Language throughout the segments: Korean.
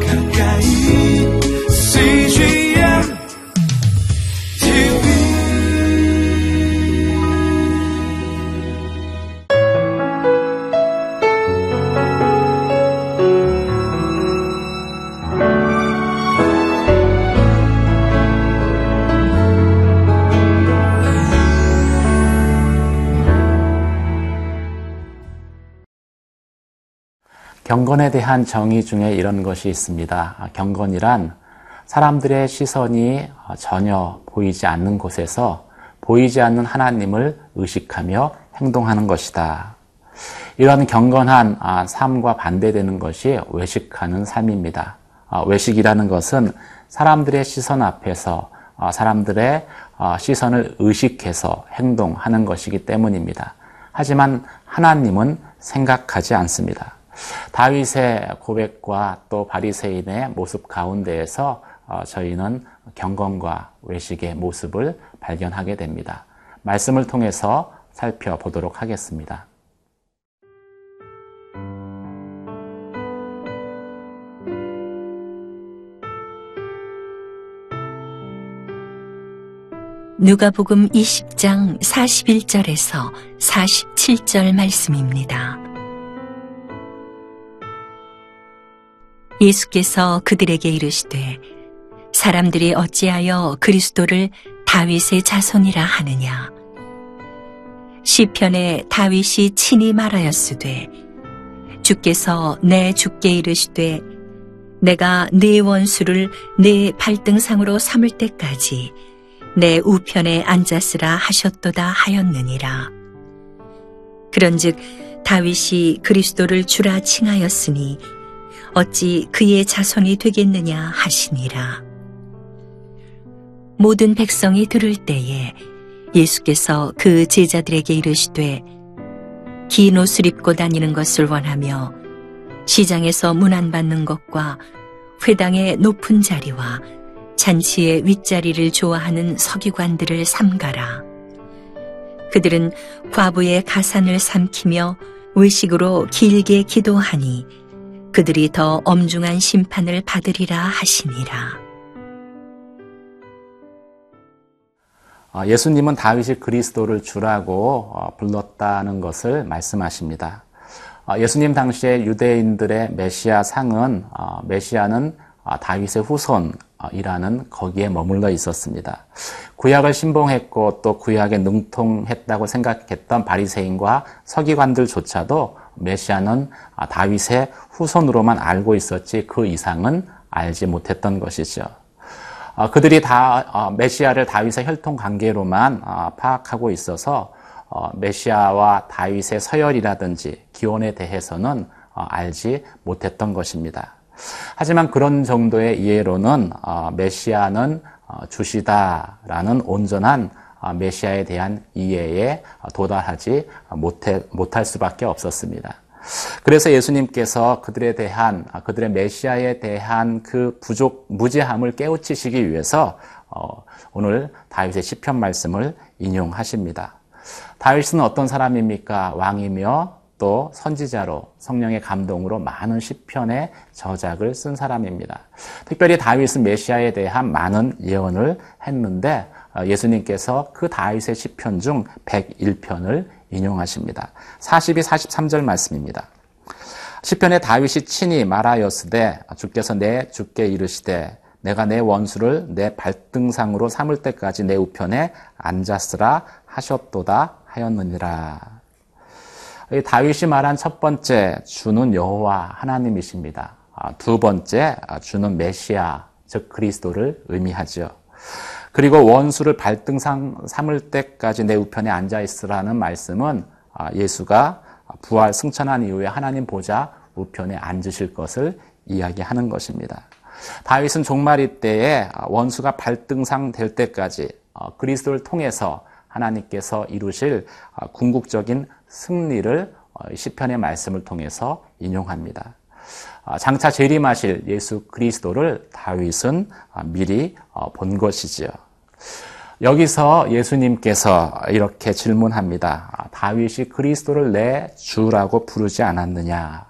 가까 경건에 대한 정의 중에 이런 것이 있습니다. 아, 경건이란 사람들의 시선이 어, 전혀 보이지 않는 곳에서 보이지 않는 하나님을 의식하며 행동하는 것이다. 이런 경건한 아, 삶과 반대되는 것이 외식하는 삶입니다. 아, 외식이라는 것은 사람들의 시선 앞에서 어, 사람들의 어, 시선을 의식해서 행동하는 것이기 때문입니다. 하지만 하나님은 생각하지 않습니다. 다윗의 고백과 또 바리새인의 모습 가운데에서 어, 저희는 경건과 외식의 모습을 발견하게 됩니다. 말씀을 통해서 살펴보도록 하겠습니다. 누가복음 20장 41절에서 47절 말씀입니다. 예수께서 그들에게 이르시되 사람들이 어찌하여 그리스도를 다윗의 자손이라 하느냐 시편에 다윗이 친히 말하였으되 주께서 내 주께 이르시되 내가 네 원수를 네 발등상으로 삼을 때까지 내 우편에 앉았으라 하셨도다 하였느니라. 그런즉 다윗이 그리스도를 주라 칭하였으니 어찌 그의 자손이 되겠느냐 하시니라. 모든 백성이 들을 때에 예수께서 그 제자들에게 이르시되 긴 옷을 입고 다니는 것을 원하며 시장에서 문안 받는 것과 회당의 높은 자리와 잔치의 윗자리를 좋아하는 서기관들을 삼가라. 그들은 과부의 가산을 삼키며 외식으로 길게 기도하니 그들이 더 엄중한 심판을 받으리라 하시니라. 어, 예수님은 다윗이 그리스도를 주라고 어, 불렀다는 것을 말씀하십니다. 어, 예수님 당시에 유대인들의 메시아 상은 메시아는 다윗의 후손이라는 거기에 머물러 있었습니다. 구약을 신봉했고 또 구약에 능통했다고 생각했던 바리새인과 서기관들조차도 메시아는 다윗의 후손으로만 알고 있었지 그 이상은 알지 못했던 것이죠. 어, 그들이 다 어, 메시아를 다윗의 혈통 관계로만 어, 파악하고 있어서 메시아와 다윗의 서열이라든지 기원에 대해서는 알지 못했던 것입니다. 하지만 그런 정도의 이해로는 메시아는 주시다라는 온전한 메시아에 대한 이해에 도달하지 못할 수밖에 없었습니다. 그래서 예수님께서 그들에 대한 그들의 메시아에 대한 그 부족 무지함을 깨우치시기 위해서 어, 오늘 다윗의 시편 말씀을 인용하십니다. 다윗은 어떤 사람입니까? 왕이며 또 선지자로 성령의 감동으로 많은 시편의 저작을 쓴 사람입니다. 특별히 다윗은 메시아에 대한 많은 예언을 했는데 어, 예수님께서 그 다윗의 시편 중 101편을 인용하십니다. 42, 43절 말씀입니다. 시편에 다윗이 친히 말하였으되 주께서 내 주께 이르시되 내가 내 원수를 내 발등상으로 삼을 때까지 내 우편에 앉았으라 하셨도다 하였느니라. 다윗이 말한 첫 번째 주는 여호와 하나님이십니다. 아, 두 번째 주는 메시아 즉 그리스도를 의미하죠. 그리고 원수를 발등상 삼을 때까지 내 우편에 앉아 있으라는 말씀은 아, 예수가 부활 승천한 이후에 하나님 보좌 우편에 앉으실 것을 이야기하는 것입니다. 다윗은 종말이 때에 원수가 발등상 될 때까지 어, 그리스도를 통해서 하나님께서 이루실 어, 궁극적인 승리를 어, 시편의 말씀을 통해서 인용합니다. 장차 재림하실 예수 그리스도를 다윗은 미리 본 것이지요. 여기서 예수님께서 이렇게 질문합니다. 다윗이 그리스도를 내 주라고 부르지 않았느냐?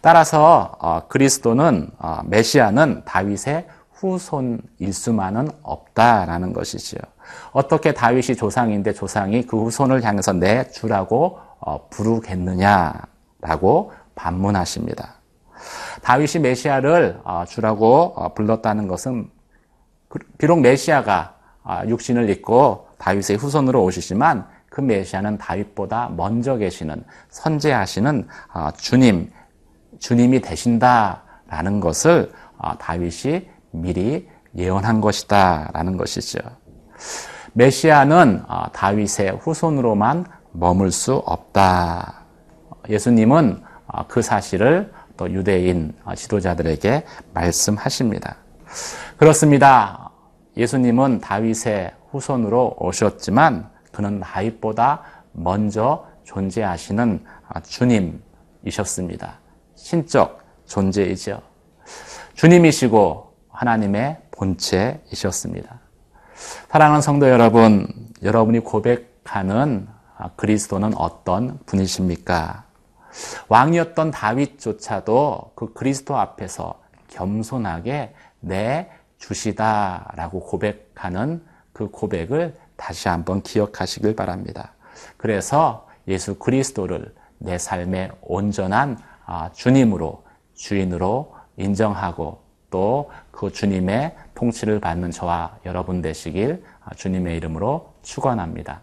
따라서 어, 그리스도는 어, 메시아는 다윗의 후손일 수만은 없다라는 것이지요. 어떻게 다윗이 조상인데 조상이 그 후손을 향해서 내 주라고 어, 부르겠느냐라고 반문하십니다. 다윗이 메시아를 주라고 불렀다는 것은 그, 비록 메시아가 육신을 입고 다윗의 후손으로 오시지만 그 메시아는 다윗보다 먼저 계시는 선제하시는 주님, 주님이 되신다라는 것을 다윗이 미리 예언한 것이다라는 것이죠. 메시아는 어, 다윗의 후손으로만 머물 수 없다. 예수님은 어, 그 사실을 또 유대인 어, 지도자들에게 말씀하십니다. 그렇습니다. 예수님은 다윗의 후손으로 오셨지만 그는 다윗보다 먼저 존재하시는 주님이셨습니다. 신적 존재이죠. 주님이시고 하나님의 본체이셨습니다. 사랑하는 성도 여러분, 여러분이 고백하는 그리스도는 어떤 분이십니까? 왕이었던 다윗조차도 그 그리스도 앞에서 겸손하게 내 주시다라고 고백하는 그 고백을 다시 한번 기억하시길 바랍니다. 그래서 예수 그리스도를 내 삶의 온전한 아, 주님으로 주인으로 인정하고 또 그 주님의 통치를 받는 저와 여러분 되시길 주님의 이름으로 축원합니다.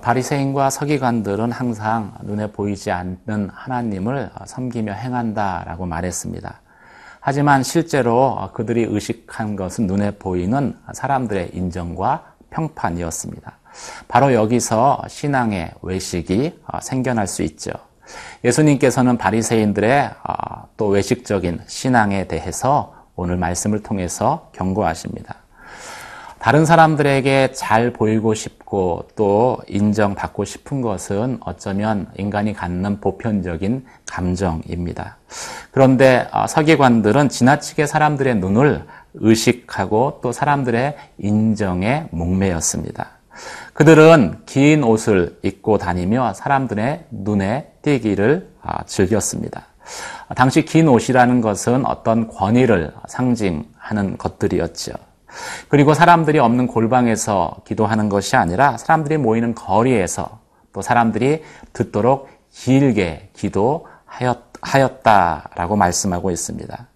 바리새인과 서기관들은 항상 눈에 보이지 않는 하나님을 섬기며 행한다라고 말했습니다. 하지만 실제로 그들이 의식한 것은 눈에 보이는 사람들의 인정과 평판이었습니다. 바로 여기서 신앙의 외식이 생겨날 수 있죠. 예수님께서는 바리새인들의 또 외식적인 신앙에 대해서 오늘 말씀을 통해서 경고하십니다. 다른 사람들에게 잘 보이고 싶고 또 인정받고 싶은 것은 어쩌면 인간이 갖는 보편적인 감정입니다. 그런데 어, 서기관들은 지나치게 사람들의 눈을 의식하고 또 사람들의 인정에 목매였습니다. 그들은 긴 옷을 입고 다니며 사람들의 눈에 띄기를 아, 즐겼습니다. 당시 긴 옷이라는 것은 어떤 권위를 상징하는 것들이었죠. 그리고 사람들이 없는 골방에서 기도하는 것이 아니라 사람들이 모이는 거리에서 또 사람들이 듣도록 길게 기도하였다라고 말씀하고 있습니다.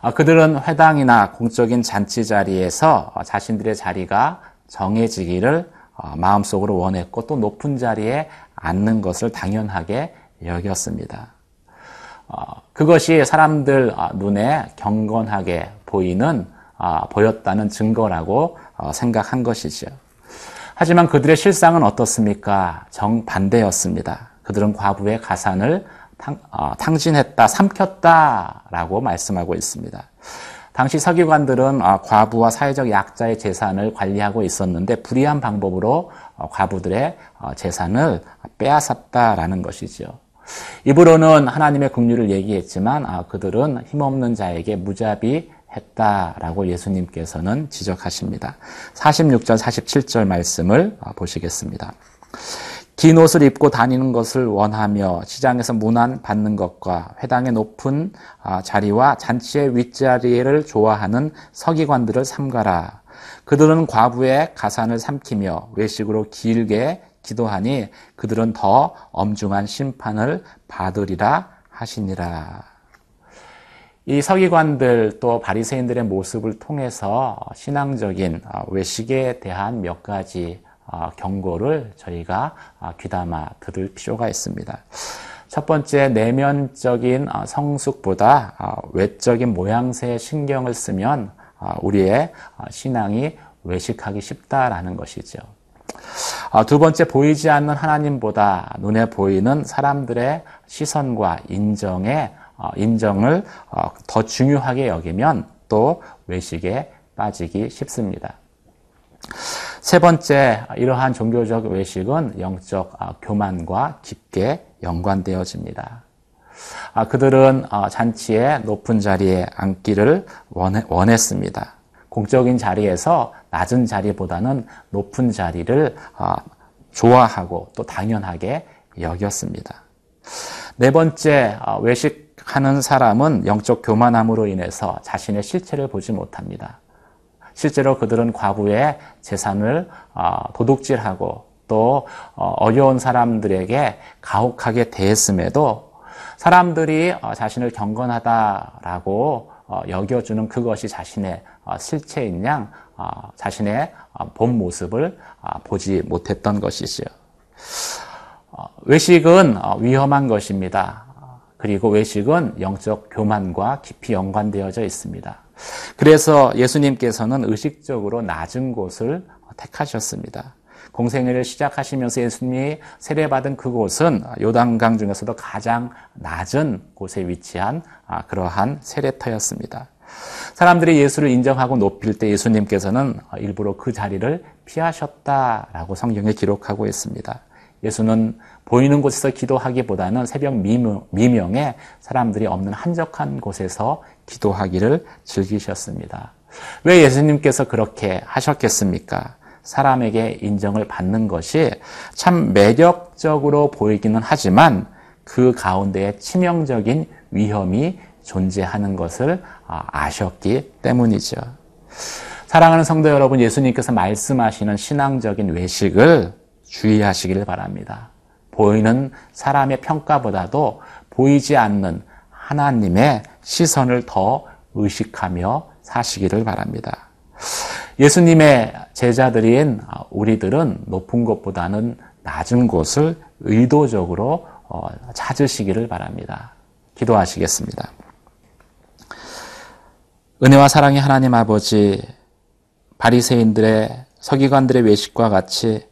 아, 그들은 회당이나 공적인 잔치 자리에서 자신들의 자리가 정해지기를 어, 마음속으로 원했고 또 높은 자리에 앉는 것을 당연하게 여겼습니다. 어, 그것이 사람들 아, 눈에 경건하게 보이는 아, 보였다는 증거라고 어, 생각한 것이죠. 하지만 그들의 실상은 어떻습니까? 정반대였습니다. 그들은 과부의 가산을 탕, 어, 진했다 삼켰다라고 말씀하고 있습니다. 당시 서기관들은 어, 과부와 사회적 약자의 재산을 관리하고 있었는데 불의한 방법으로 과부들의 재산을 빼앗았다라는 것이죠. 입으로는 하나님의 긍휼을 얘기했지만 아, 그들은 힘없는 자에게 무자비 했다라고 예수님께서는 지적하십니다. 46절, 47절 말씀을 보시겠습니다. 긴 옷을 입고 다니는 것을 원하며 시장에서 문안 받는 것과 회당의 높은 아, 자리와 잔치의 윗자리를 좋아하는 서기관들을 삼가라. 그들은 과부의 가산을 삼키며 외식으로 길게 기도하니 그들은 더 엄중한 심판을 받으리라 하시니라. 이 서기관들 또 바리새인들의 모습을 통해서 신앙적인 어, 외식에 대한 몇 가지 어, 경고를 저희가 어, 귀담아 들을 필요가 있습니다. 첫 번째, 내면적인 성숙보다 외적인 모양새에 신경을 쓰면 우리의 신앙이 외식하기 쉽다라는 것이죠. 두 번째, 보이지 않는 하나님보다 눈에 보이는 사람들의 시선과 인정에 어, 인정을 어, 더 중요하게 여기면 또 외식에 빠지기 쉽습니다. 세 번째, 이러한 종교적 외식은 영적 어, 교만과 깊게 연관되어집니다. 아, 그들은 어, 잔치의 높은 자리에 앉기를 원했습니다. 공적인 자리에서 낮은 자리보다는 높은 자리를 어, 좋아하고 또 당연하게 여겼습니다. 네 번째, 어, 외식 하는 사람은 영적 교만함으로 인해서 자신의 실체를 보지 못합니다. 실제로 그들은 과부의 재산을 어, 도둑질하고 또 어, 어려운 사람들에게 가혹하게 대했음에도 사람들이 어, 자신을 경건하다라고 어, 여겨주는 그것이 자신의 어, 실체인 양 어, 자신의 어, 본 모습을 어, 보지 못했던 것이지요. 어, 외식은 어, 위험한 것입니다. 그리고 외식은 영적 교만과 깊이 연관되어져 있습니다. 그래서 예수님께서는 의식적으로 낮은 곳을 택하셨습니다. 공생애를 시작하시면서 예수님이 세례받은 그곳은 요단강 중에서도 가장 낮은 곳에 위치한 아, 그러한 세례터였습니다. 사람들이 예수를 인정하고 높일 때 예수님께서는 일부러 그 자리를 피하셨다라고 성경에 기록하고 있습니다. 예수는 보이는 곳에서 기도하기보다는 새벽 미명, 에 사람들이 없는 한적한 곳에서 기도하기를 즐기셨습니다. 왜 예수님께서 그렇게 하셨겠습니까? 사람에게 인정을 받는 것이 참 매력적으로 보이기는 하지만 그 가운데에 치명적인 위험이 존재하는 것을 아, 아셨기 때문이죠. 사랑하는 성도 여러분, 예수님께서 말씀하시는 신앙적인 외식을 주의하시기를 바랍니다. 보이는 사람의 평가보다도 보이지 않는 하나님의 시선을 더 의식하며 사시기를 바랍니다. 예수님의 제자들인 우리들은 높은 곳보다는 낮은 곳을 의도적으로 어, 찾으시기를 바랍니다. 기도하시겠습니다. 은혜와 사랑의 하나님 아버지, 바리새인들의 서기관들의 외식과 같이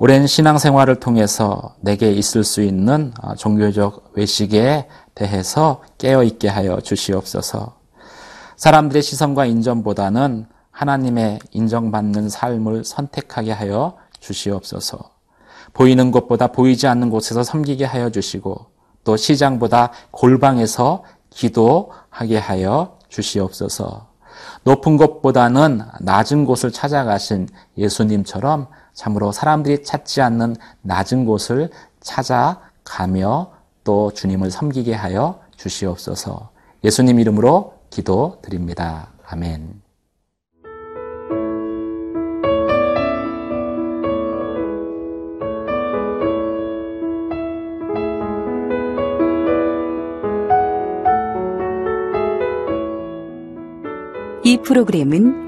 오랜 신앙생활을 통해서 내게 있을 수 있는 어, 종교적 외식에 대해서 깨어 있게 하여 주시옵소서. 사람들의 시선과 인정보다는 하나님의 인정받는 삶을 선택하게 하여 주시옵소서. 보이는 곳보다 보이지 않는 곳에서 섬기게 하여 주시고 또 시장보다 골방에서 기도하게 하여 주시옵소서. 높은 곳보다는 낮은 곳을 찾아가신 예수님처럼 참으로 사람들이 찾지 않는 낮은 곳을 찾아가며 또 주님을 섬기게 하여 주시옵소서. 예수님 이름으로 기도 드립니다. 아멘. 이 프로그램은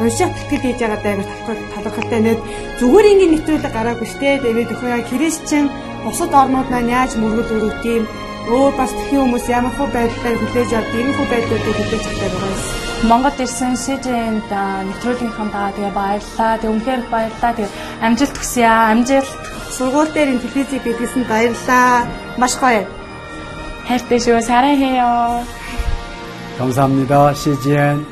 унших тэтгэл хийж байгаа даа талхал талхалтай нэт зүгээр ингээд нэвтрүүлэг гараагүй штэ тэгээд өхөө христчэн бусад орнууд маань яаж мөргөл өрөвт юм өөр бас тхэн хүмүүс ямар хөө байдлаар хүлээж авд ийм хөө байдлуудыг хүлээж авдаг байгаа юм. Монгол ирсэн СЖН-д нэвтрүүлгийнхаа даа тэгээ баярлаа. Тэг үнхээр их баярлаа. Тэг амжилт хүсье аа. Амжилт. Сургууль дээр ин телевизийг бидлсэн баярлаа. Маш гоё. хайртай шүү. 사랑해요. 감사합니다. CGN